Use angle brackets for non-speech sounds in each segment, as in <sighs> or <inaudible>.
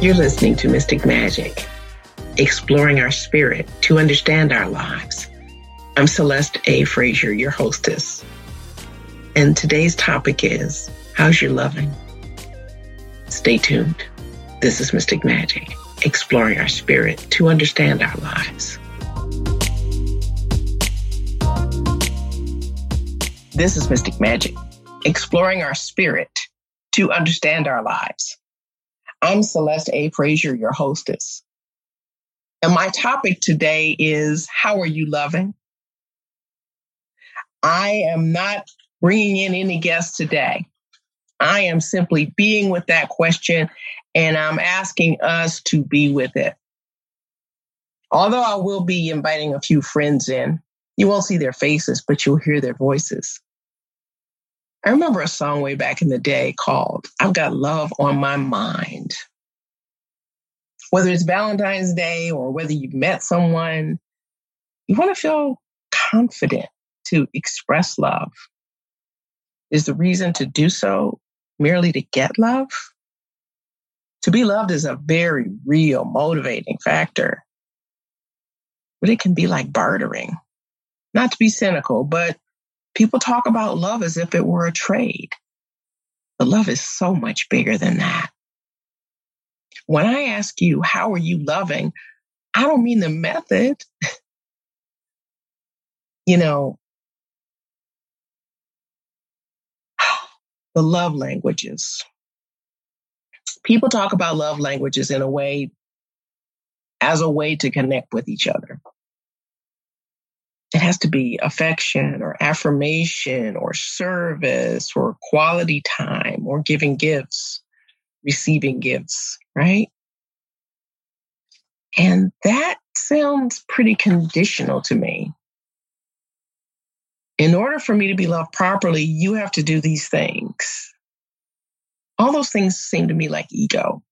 You're listening to Mystic Magic, exploring our spirit to understand our lives. I'm Celeste A. Frazier, your hostess. And today's topic is How's your loving? Stay tuned. This is Mystic Magic, exploring our spirit to understand our lives. This is Mystic Magic, exploring our spirit to understand our lives. I'm Celeste A. Frazier, your hostess. And my topic today is How are you loving? I am not bringing in any guests today. I am simply being with that question and I'm asking us to be with it. Although I will be inviting a few friends in, you won't see their faces, but you'll hear their voices. I remember a song way back in the day called I've Got Love on My Mind. Whether it's Valentine's Day or whether you've met someone, you want to feel confident to express love. Is the reason to do so merely to get love? To be loved is a very real motivating factor, but it can be like bartering. Not to be cynical, but People talk about love as if it were a trade. But love is so much bigger than that. When I ask you, how are you loving? I don't mean the method. <laughs> you know, <sighs> the love languages. People talk about love languages in a way as a way to connect with each other. It has to be affection or affirmation or service or quality time or giving gifts, receiving gifts, right? And that sounds pretty conditional to me. In order for me to be loved properly, you have to do these things. All those things seem to me like ego.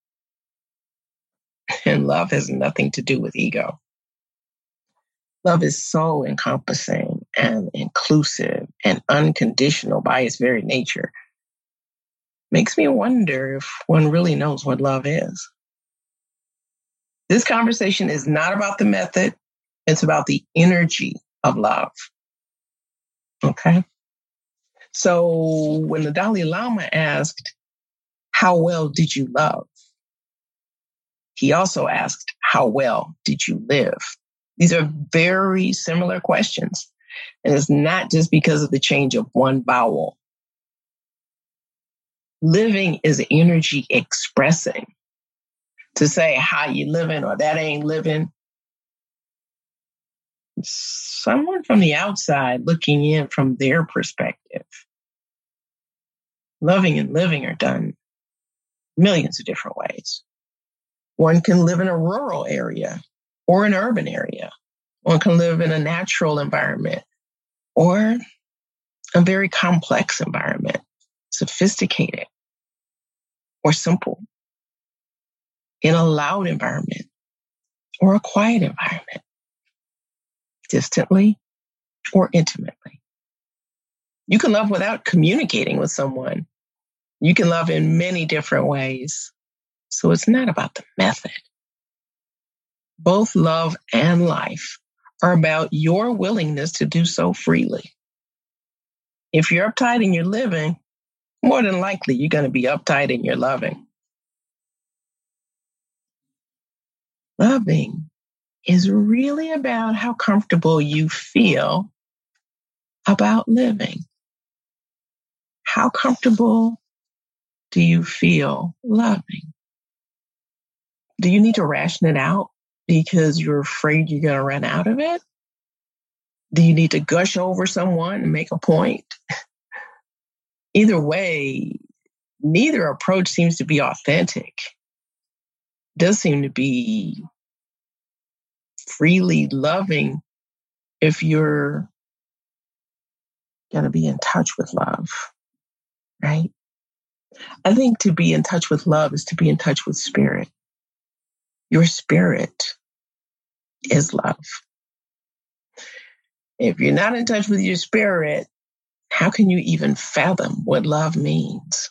<laughs> And love has nothing to do with ego. Love is so encompassing and inclusive and unconditional by its very nature. Makes me wonder if one really knows what love is. This conversation is not about the method, it's about the energy of love. Okay. So when the Dalai Lama asked, How well did you love? He also asked, How well did you live? These are very similar questions. And it's not just because of the change of one vowel. Living is energy expressing. To say how you living or that ain't living. Someone from the outside looking in from their perspective. Loving and living are done millions of different ways. One can live in a rural area or an urban area. One can live in a natural environment or a very complex environment, sophisticated or simple, in a loud environment or a quiet environment, distantly or intimately. You can love without communicating with someone. You can love in many different ways. So it's not about the method both love and life are about your willingness to do so freely. If you're uptight in your living, more than likely you're going to be uptight in your loving. Loving is really about how comfortable you feel about living. How comfortable do you feel loving? Do you need to ration it out? Because you're afraid you're going to run out of it? Do you need to gush over someone and make a point? <laughs> Either way, neither approach seems to be authentic. It does seem to be freely loving if you're going to be in touch with love, right? I think to be in touch with love is to be in touch with spirit. Your spirit is love. If you're not in touch with your spirit, how can you even fathom what love means?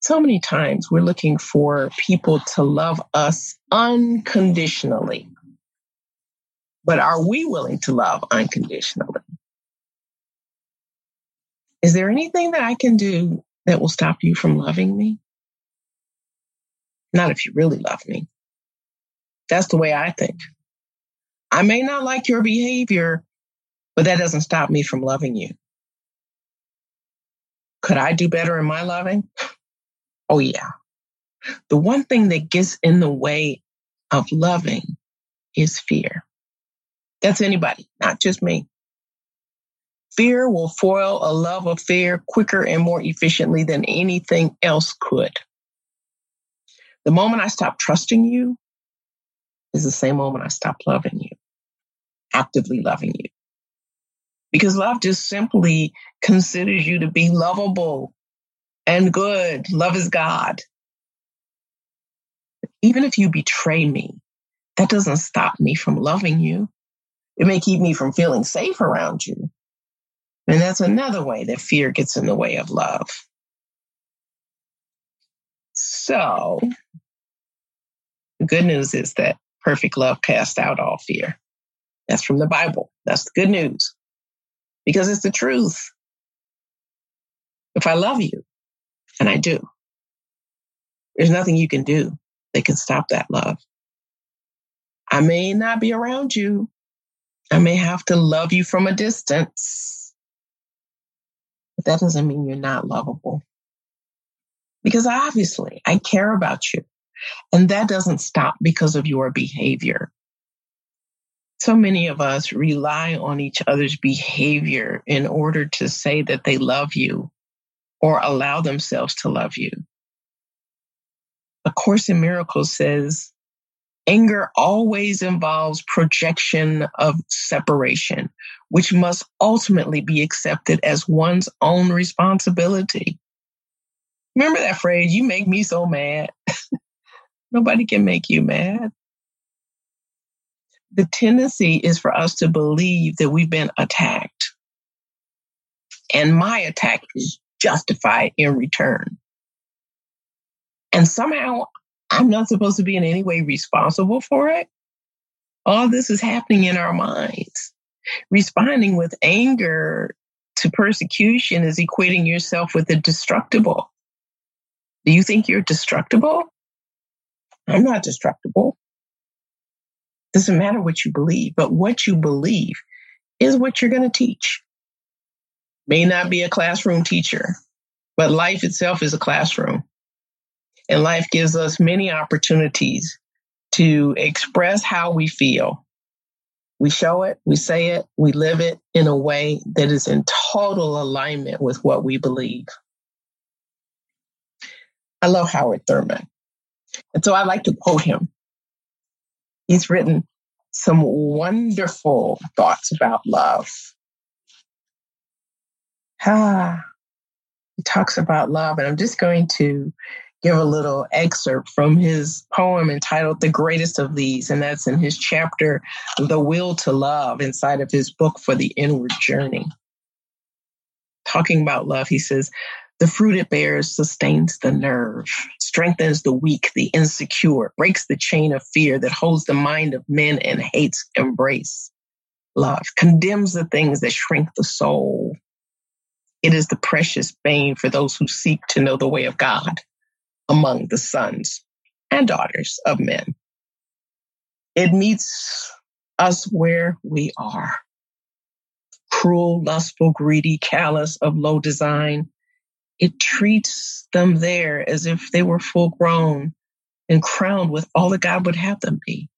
So many times we're looking for people to love us unconditionally. But are we willing to love unconditionally? Is there anything that I can do that will stop you from loving me? Not if you really love me. That's the way I think. I may not like your behavior, but that doesn't stop me from loving you. Could I do better in my loving? Oh, yeah. The one thing that gets in the way of loving is fear. That's anybody, not just me. Fear will foil a love affair quicker and more efficiently than anything else could. The moment I stop trusting you is the same moment I stop loving you, actively loving you. Because love just simply considers you to be lovable and good. Love is God. Even if you betray me, that doesn't stop me from loving you. It may keep me from feeling safe around you, and that's another way that fear gets in the way of love. So, the good news is that perfect love casts out all fear. That's from the Bible. That's the good news because it's the truth. If I love you, and I do, there's nothing you can do that can stop that love. I may not be around you. I may have to love you from a distance but that doesn't mean you're not lovable. Because obviously I care about you. And that doesn't stop because of your behavior. So many of us rely on each other's behavior in order to say that they love you or allow themselves to love you. A Course in Miracles says Anger always involves projection of separation, which must ultimately be accepted as one's own responsibility. Remember that phrase, you make me so mad. <laughs> Nobody can make you mad. The tendency is for us to believe that we've been attacked. And my attack is justified in return. And somehow I'm not supposed to be in any way responsible for it. All this is happening in our minds. Responding with anger to persecution is equating yourself with the destructible. Do you think you're destructible? I'm not destructible. Doesn't matter what you believe, but what you believe is what you're going to teach. May not be a classroom teacher, but life itself is a classroom. And life gives us many opportunities to express how we feel. We show it, we say it, we live it in a way that is in total alignment with what we believe. I love Howard Thurman. And so I like to quote him. He's written some wonderful thoughts about love. Ah, he talks about love, and I'm just going to give a little excerpt from his poem entitled The Greatest of These, and that's in his chapter, The Will to Love, inside of his book for the Inward Journey. Talking about love, he says, the fruit it bears sustains the nerve, strengthens the weak, the insecure, breaks the chain of fear that holds the mind of men and hates embrace. Love condemns the things that shrink the soul. It is the precious bane for those who seek to know the way of God among the sons and daughters of men. It meets us where we are. Cruel, lustful, greedy, callous, of low design. It treats them there as if they were full grown and crowned with all that God would have them be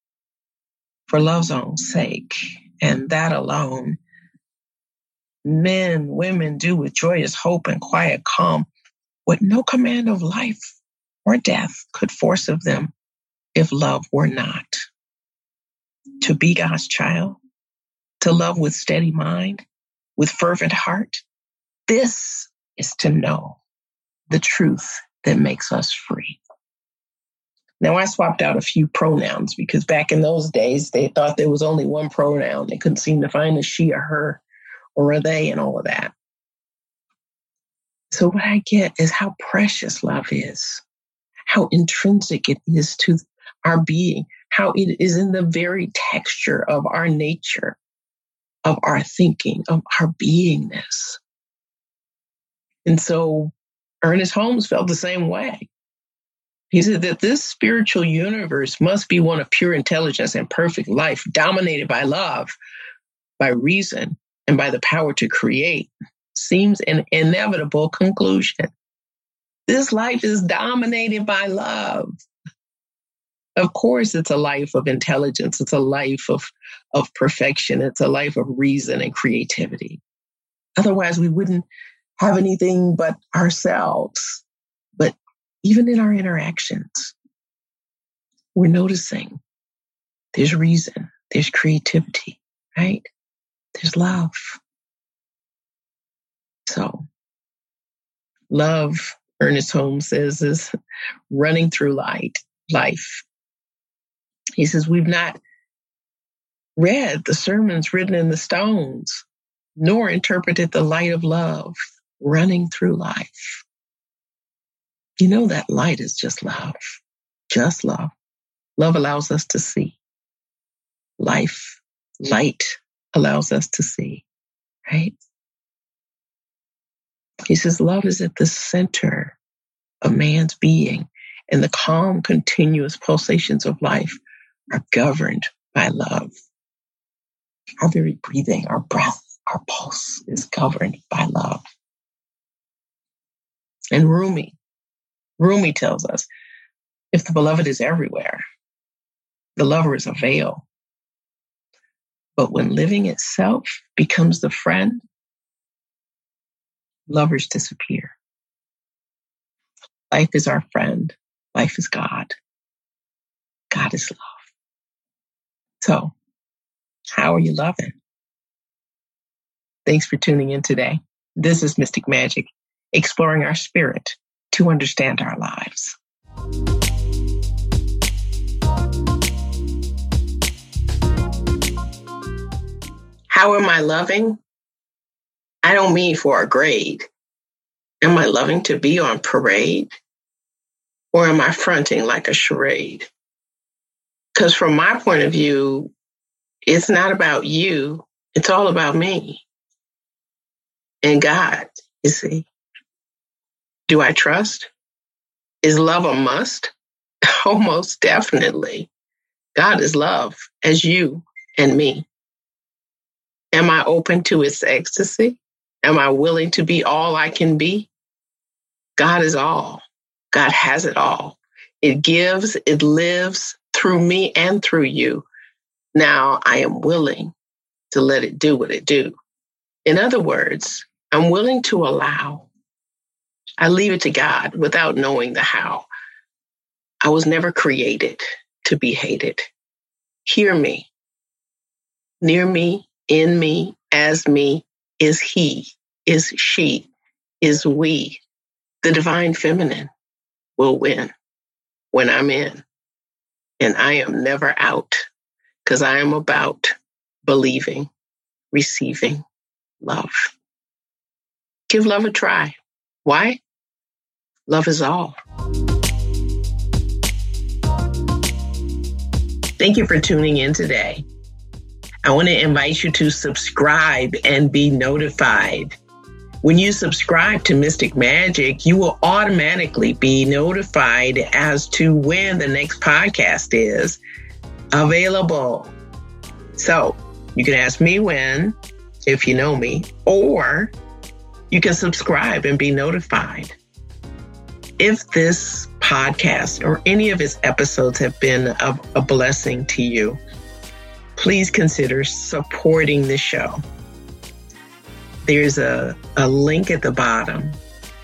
for love's own sake. And that alone, men, women do with joyous hope and quiet calm, what no command of life or death could force of them if love were not. To be God's child, to love with steady mind, with fervent heart, this is to know the truth that makes us free. Now, I swapped out a few pronouns because back in those days, they thought there was only one pronoun. They couldn't seem to find a she or her or a they and all of that. So, what I get is how precious love is, how intrinsic it is to our being, how it is in the very texture of our nature, of our thinking, of our beingness. And so Ernest Holmes felt the same way. He said that this spiritual universe must be one of pure intelligence and perfect life, dominated by love, by reason, and by the power to create. Seems an inevitable conclusion. This life is dominated by love. Of course, it's a life of intelligence. It's a life of, of perfection. It's a life of reason and creativity. Otherwise, we wouldn't have anything but ourselves. But even in our interactions, we're noticing there's reason, there's creativity, right? There's love. So, love, Ernest Holmes says, is running through light, life. He says, We've not read the sermons written in the stones, nor interpreted the light of love running through life. You know that light is just love, just love. Love allows us to see. Life, light allows us to see, right? He says love is at the center of man's being and the calm, continuous pulsations of life are governed by love. Our very breathing, our breath, our pulse is governed by love. And Rumi, Rumi tells us if the beloved is everywhere, the lover is a veil. But when living itself becomes the friend, lovers disappear. Life is our friend. Life is God. God is love. So, how are you loving? Thanks for tuning in today. This is Mystic Magic exploring our spirit to understand our lives. How am I loving? I don't mean for a grade. Am I loving to be on parade? Or am I fronting like a charade? Because from my point of view, it's not about you, it's all about me and God, you see. Do I trust? Is love a must? <laughs> Almost definitely. God is love as you and me. Am I open to its ecstasy? Am I willing to be all I can be? God is all. God has it all. It gives, it lives through me and through you. Now I am willing to let it do what it do. In other words, I'm willing to allow I leave it to God without knowing the how. I was never created to be hated. Hear me. Near me, in me, as me is he, is she, is we. The divine feminine will win when I'm in. And I am never out because I am about believing, receiving love. Give love a try. Why? Love is all. Thank you for tuning in today. I want to invite you to subscribe and be notified. When you subscribe to Mystic Magic, you will automatically be notified as to when the next podcast is available. So you can ask me when, if you know me, or you can subscribe and be notified. If this podcast or any of its episodes have been a, a blessing to you, please consider supporting the show. There's a, a link at the bottom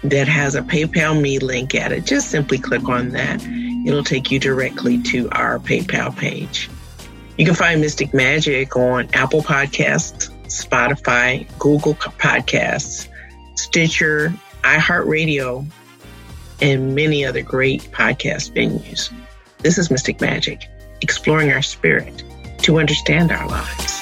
that has a PayPal Me link at it. Just simply click on that. It'll take you directly to our PayPal page. You can find Mystic Magic on Apple Podcasts, Spotify, Google Podcasts, Stitcher, iHeartRadio, and many other great podcast venues. This is Mystic Magic, exploring our spirit to understand our lives.